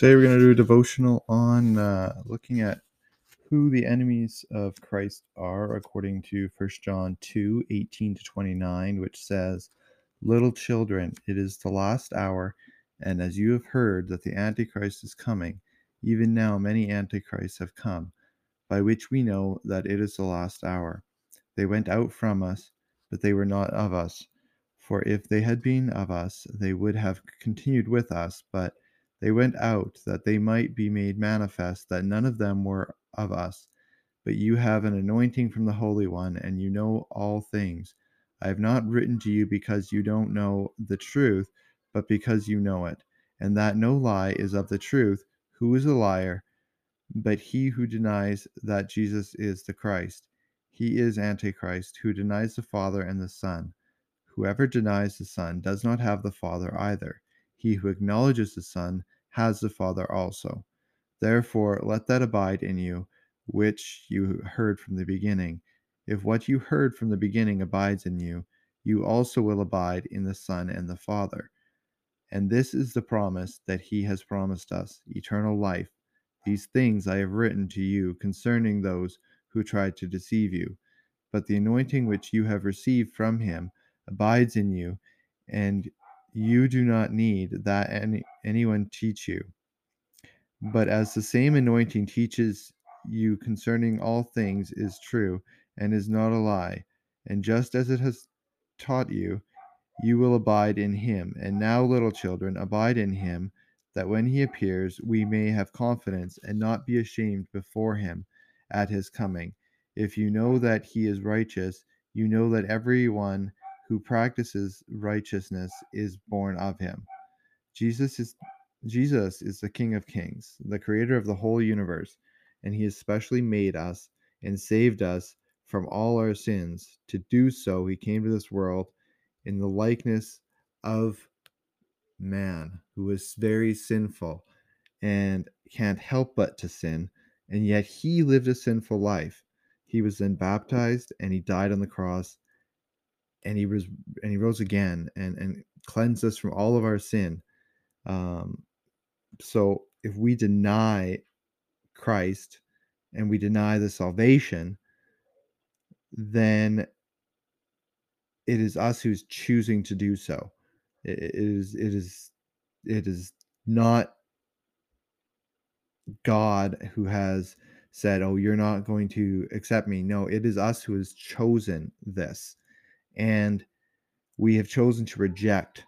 Today we're going to do a devotional on uh, looking at who the enemies of Christ are according to 1 John 2 18 to 29, which says, Little children, it is the last hour, and as you have heard that the Antichrist is coming, even now many Antichrists have come, by which we know that it is the last hour. They went out from us, but they were not of us. For if they had been of us, they would have continued with us, but they went out that they might be made manifest that none of them were of us. But you have an anointing from the Holy One, and you know all things. I have not written to you because you don't know the truth, but because you know it, and that no lie is of the truth. Who is a liar? But he who denies that Jesus is the Christ. He is Antichrist, who denies the Father and the Son. Whoever denies the Son does not have the Father either. He who acknowledges the Son has the Father also. Therefore, let that abide in you which you heard from the beginning. If what you heard from the beginning abides in you, you also will abide in the Son and the Father. And this is the promise that he has promised us eternal life. These things I have written to you concerning those who tried to deceive you. But the anointing which you have received from him abides in you, and you do not need that any, anyone teach you. But as the same anointing teaches you concerning all things is true and is not a lie, and just as it has taught you, you will abide in him. And now, little children, abide in him, that when he appears, we may have confidence and not be ashamed before him at his coming. If you know that he is righteous, you know that everyone who practices righteousness is born of him. Jesus is Jesus is the King of Kings, the creator of the whole universe, and he has specially made us and saved us from all our sins. To do so, he came to this world in the likeness of man who is very sinful and can't help but to sin, and yet he lived a sinful life. He was then baptized and he died on the cross and he was and he rose again and and cleansed us from all of our sin. Um, so if we deny Christ and we deny the salvation, then it is us who's choosing to do so. It is it is it is not God who has said, "Oh, you're not going to accept me." No, it is us who has chosen this. And we have chosen to reject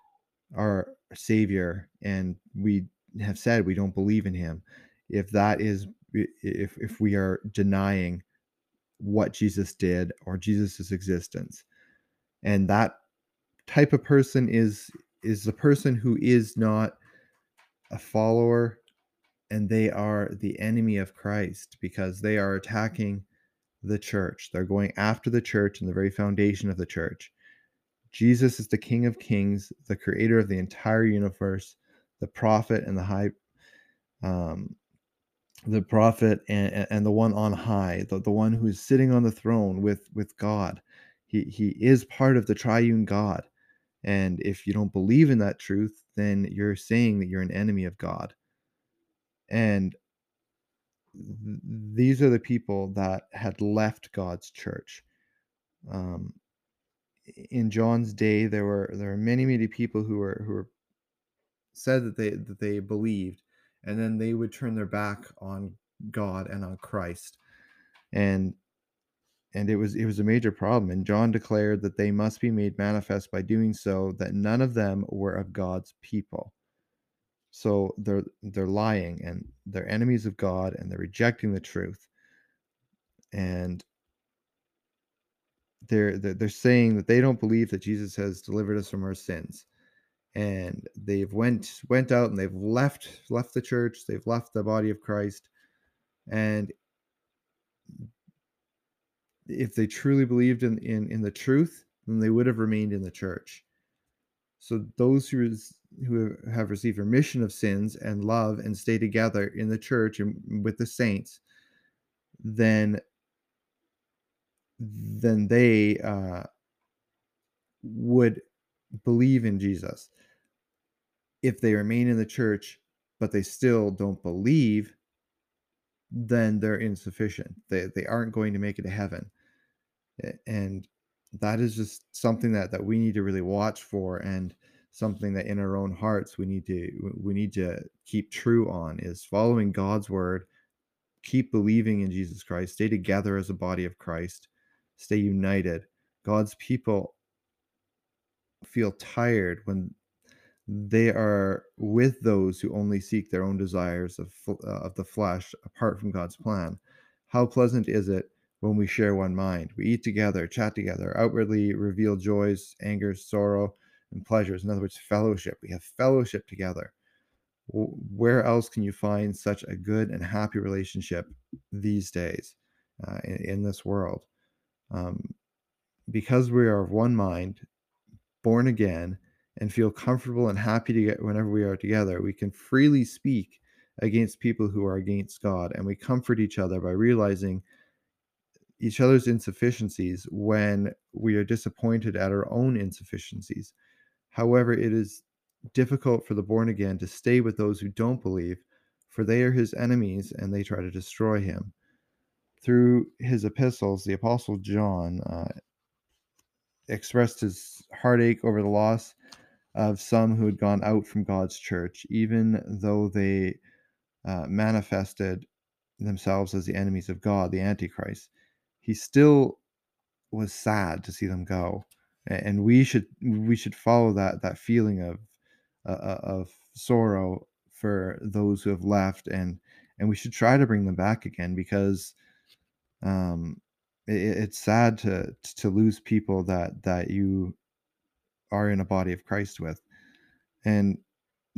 our savior and we have said we don't believe in him. If that is if if we are denying what Jesus did or Jesus's existence. And that type of person is is the person who is not a follower and they are the enemy of Christ because they are attacking the church. They're going after the church and the very foundation of the church. Jesus is the King of Kings, the creator of the entire universe, the prophet and the high um, the prophet and, and the one on high, the, the one who is sitting on the throne with with God. He he is part of the triune God. And if you don't believe in that truth, then you're saying that you're an enemy of God. And these are the people that had left God's church. Um, in John's day, there were there were many many people who were who were said that they that they believed, and then they would turn their back on God and on Christ, and and it was it was a major problem. And John declared that they must be made manifest by doing so that none of them were of God's people. So they're they're lying and they're enemies of God and they're rejecting the truth. And they're, they're saying that they don't believe that Jesus has delivered us from our sins and they've went went out and they've left left the church they've left the body of christ and if they truly believed in in, in the truth then they would have remained in the church so those who is, who have received remission of sins and love and stay together in the church and with the saints then then they uh, would believe in jesus if they remain in the church but they still don't believe, then they're insufficient. They they aren't going to make it to heaven. And that is just something that that we need to really watch for and something that in our own hearts we need to we need to keep true on is following God's word, keep believing in Jesus Christ, stay together as a body of Christ, stay united. God's people feel tired when they are with those who only seek their own desires of, uh, of the flesh apart from God's plan. How pleasant is it when we share one mind? We eat together, chat together, outwardly reveal joys, angers, sorrow, and pleasures. In other words, fellowship. We have fellowship together. Where else can you find such a good and happy relationship these days uh, in, in, this world? Um, because we are of one mind, born again, and feel comfortable and happy to get whenever we are together, we can freely speak against people who are against God, and we comfort each other by realizing each other's insufficiencies when we are disappointed at our own insufficiencies. However, it is difficult for the born again to stay with those who don't believe, for they are his enemies and they try to destroy him. Through his epistles, the Apostle John uh, expressed his heartache over the loss of some who had gone out from God's church, even though they uh, manifested themselves as the enemies of God, the Antichrist. He still was sad to see them go, and we should we should follow that that feeling of uh, uh, of sorrow for those who have left, and and we should try to bring them back again because um, it, it's sad to to lose people that that you are in a body of Christ with. And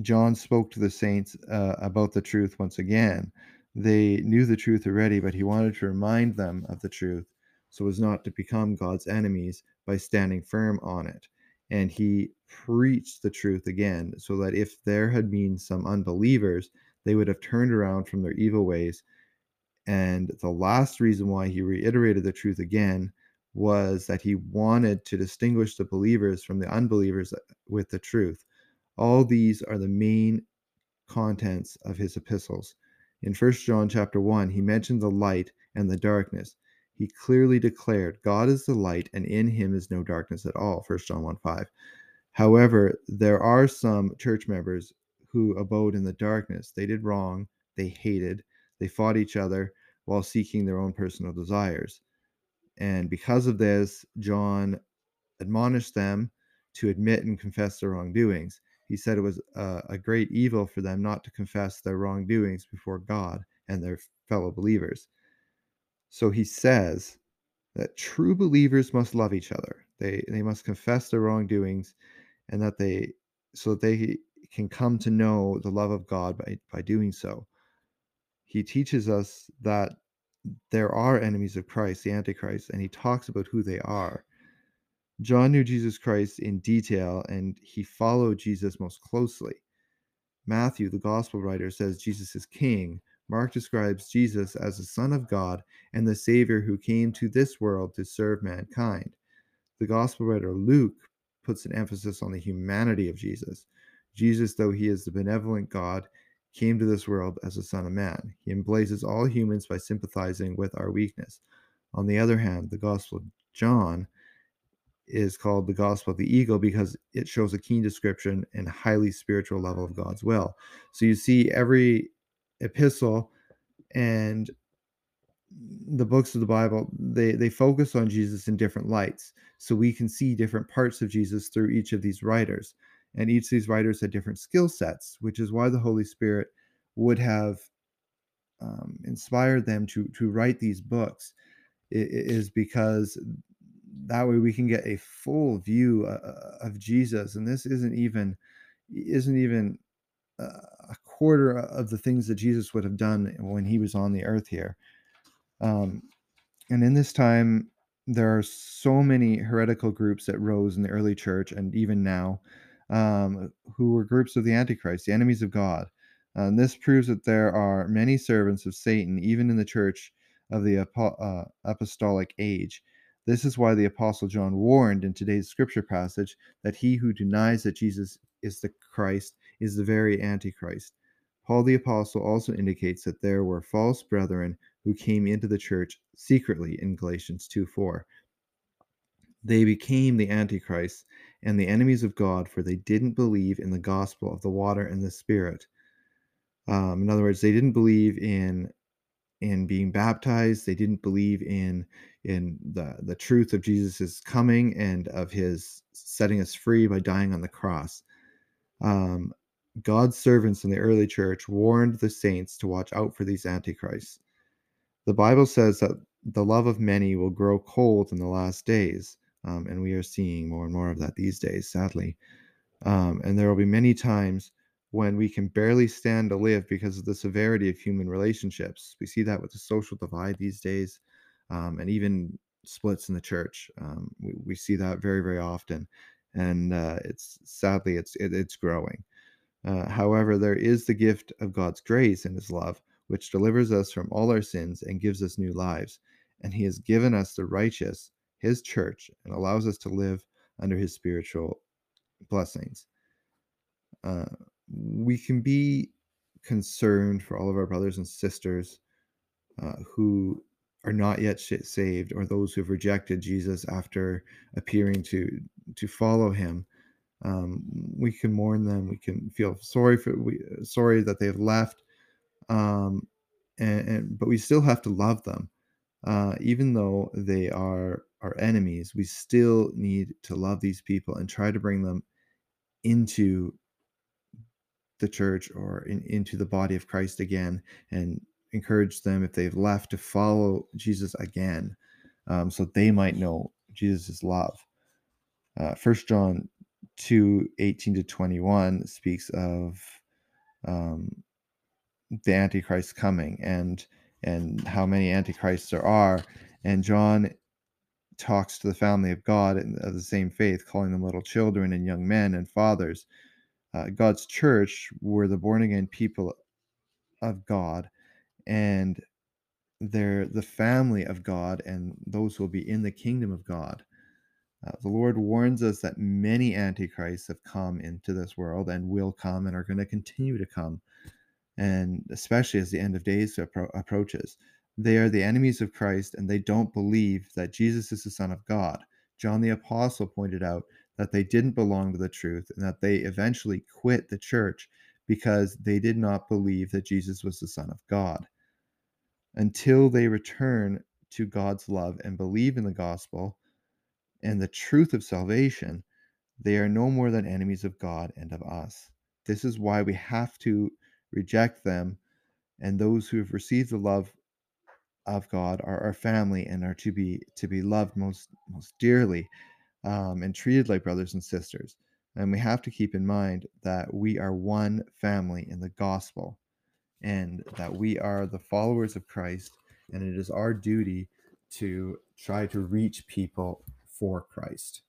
John spoke to the saints uh, about the truth once again. They knew the truth already, but he wanted to remind them of the truth so as not to become God's enemies by standing firm on it. And he preached the truth again, so that if there had been some unbelievers, they would have turned around from their evil ways. And the last reason why he reiterated the truth again was that he wanted to distinguish the believers from the unbelievers with the truth. All these are the main contents of his epistles. In 1 John chapter 1, he mentioned the light and the darkness. He clearly declared, God is the light, and in him is no darkness at all. 1 John 1 5. However, there are some church members who abode in the darkness. They did wrong, they hated, they fought each other while seeking their own personal desires. And because of this, John admonished them to admit and confess their wrongdoings. He said it was a, a, great evil for them not to confess their wrongdoings before God and their fellow believers. So he says that true believers must love each other. They they must confess their wrongdoings and that they so that they can come to know the love of God by, by doing so. He teaches us that there are enemies of Christ, the Antichrist, and he talks about who they are. John knew Jesus Christ in detail and he followed Jesus most closely. Matthew, the gospel writer, says Jesus is king. Mark describes Jesus as the Son of God and the Savior who came to this world to serve mankind. The gospel writer Luke puts an emphasis on the humanity of Jesus. Jesus, though he is the benevolent God, came to this world as a son of man. He embraces all humans by sympathizing with our weakness. On the other hand, the Gospel of John is called the Gospel of the Eagle because it shows a keen description and highly spiritual level of God's will. So you see every epistle and the books of the Bible, they, they focus on Jesus in different lights. So we can see different parts of Jesus through each of these writers and each of these writers had different skill sets, which is why the Holy Spirit would have um, inspired them to to write these books. It, it is because that way we can get a full view uh, uh of Jesus, and this isn't even isn't even uh, a quarter of the things that Jesus would have done when he was on the earth here. Um, and in this time, there are so many heretical groups that rose in the early church, and even now, um, who were groups of the Antichrist, the enemies of God. Uh, and this proves that there are many servants of Satan, even in the church of the uh, apostolic age. This is why the Apostle John warned in today's scripture passage that he who denies that Jesus is the Christ is the very Antichrist. Paul the Apostle also indicates that there were false brethren who came into the church secretly in Galatians 2 4. They became the Antichrist and the enemies of God, for they didn't believe in the gospel of the water and the Spirit. Um, in other words, they didn't believe in in being baptized. They didn't believe in in the the truth of Jesus' coming and of his setting us free by dying on the cross. Um, God's servants in the early church warned the saints to watch out for these antichrists. The Bible says that the love of many will grow cold in the last days, um, and we are seeing more and more of that these days, sadly. Um, and there will be many times when we can barely stand to live because of the severity of human relationships. We see that with the social divide these days, um, and even splits in the church. Um, we, we, see that very, very often, and uh, it's sadly it's it, it's growing. Uh, however, there is the gift of God's grace and His love, which delivers us from all our sins and gives us new lives. And He has given us the righteous, His church, and allows us to live under His spiritual blessings. Uh, we can be concerned for all of our brothers and sisters uh, who are not yet saved or those who have rejected Jesus after appearing to to follow him um, we can mourn them we can feel sorry for we sorry that they have left um, and, and, but we still have to love them uh, even though they are our enemies we still need to love these people and try to bring them into the church or in, into the body of Christ again and encourage them if they've left to follow Jesus again um, so they might know Jesus' love. Uh, John 2 18 to 21 speaks of um, the Antichrist coming and and how many Antichrists there are. And John talks to the family of God of the same faith, calling them little children and young men and fathers uh, God's church were the born again people of God, and they're the family of God and those who will be in the kingdom of God. Uh, the Lord warns us that many antichrists have come into this world and will come and are going to continue to come, and especially as the end of days appro- approaches. They are the enemies of Christ and they don't believe that Jesus is the Son of God. John the Apostle pointed out that they didn't belong to the truth and that they eventually quit the church because they did not believe that Jesus was the Son of God. Until they return to God's love and believe in the gospel and the truth of salvation, they are no more than enemies of God and of us. This is why we have to reject them, and those who have received the love of God are our family and are to be to be loved most most dearly um, and treated like brothers and sisters. And we have to keep in mind that we are one family in the gospel and that we are the followers of Christ, and it is our duty to try to reach people for Christ.